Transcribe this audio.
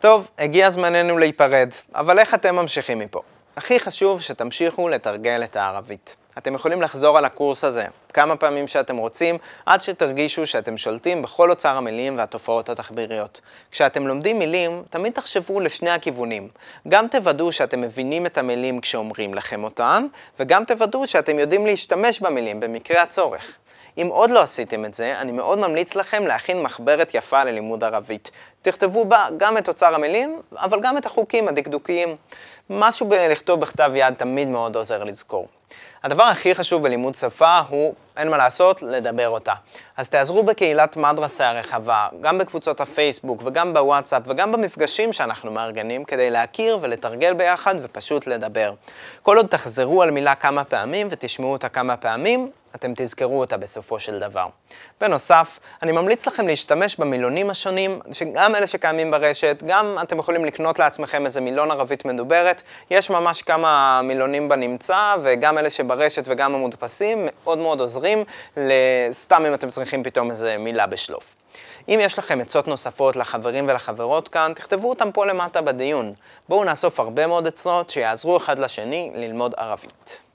טוב, הגיע זמננו להיפרד, אבל איך אתם ממשיכים מפה? הכי חשוב שתמשיכו לתרגל את הערבית. אתם יכולים לחזור על הקורס הזה כמה פעמים שאתם רוצים, עד שתרגישו שאתם שולטים בכל אוצר המילים והתופעות התחביריות. כשאתם לומדים מילים, תמיד תחשבו לשני הכיוונים. גם תוודאו שאתם מבינים את המילים כשאומרים לכם אותן, וגם תוודאו שאתם יודעים להשתמש במילים במקרה הצורך. אם עוד לא עשיתם את זה, אני מאוד ממליץ לכם להכין מחברת יפה ללימוד ערבית. תכתבו בה גם את אוצר המילים, אבל גם את החוקים הדקדוקיים. משהו בלכתוב בכתב יד תמיד מאוד עוזר לזכור. הדבר הכי חשוב בלימוד שפה הוא, אין מה לעשות, לדבר אותה. אז תעזרו בקהילת מדרסה הרחבה, גם בקבוצות הפייסבוק וגם בוואטסאפ וגם במפגשים שאנחנו מארגנים, כדי להכיר ולתרגל ביחד ופשוט לדבר. כל עוד תחזרו על מילה כמה פעמים ותשמעו אותה כמה פעמים, אתם תזכרו אותה בסופו של דבר. בנוסף, אני ממליץ לכם להשתמש במילונים השונים, שגם אלה שקיימים ברשת, גם אתם יכולים לקנות לעצמכם איזה מילון ערבית מדוברת, יש ממש כמה מילונים בנמצא, וגם אלה שברשת וגם המודפסים, מאוד מאוד עוזרים, סתם אם אתם צריכים פתאום איזה מילה בשלוף. אם יש לכם עצות נוספות לחברים ולחברות כאן, תכתבו אותם פה למטה בדיון. בואו נאסוף הרבה מאוד עצות שיעזרו אחד לשני ללמוד ערבית.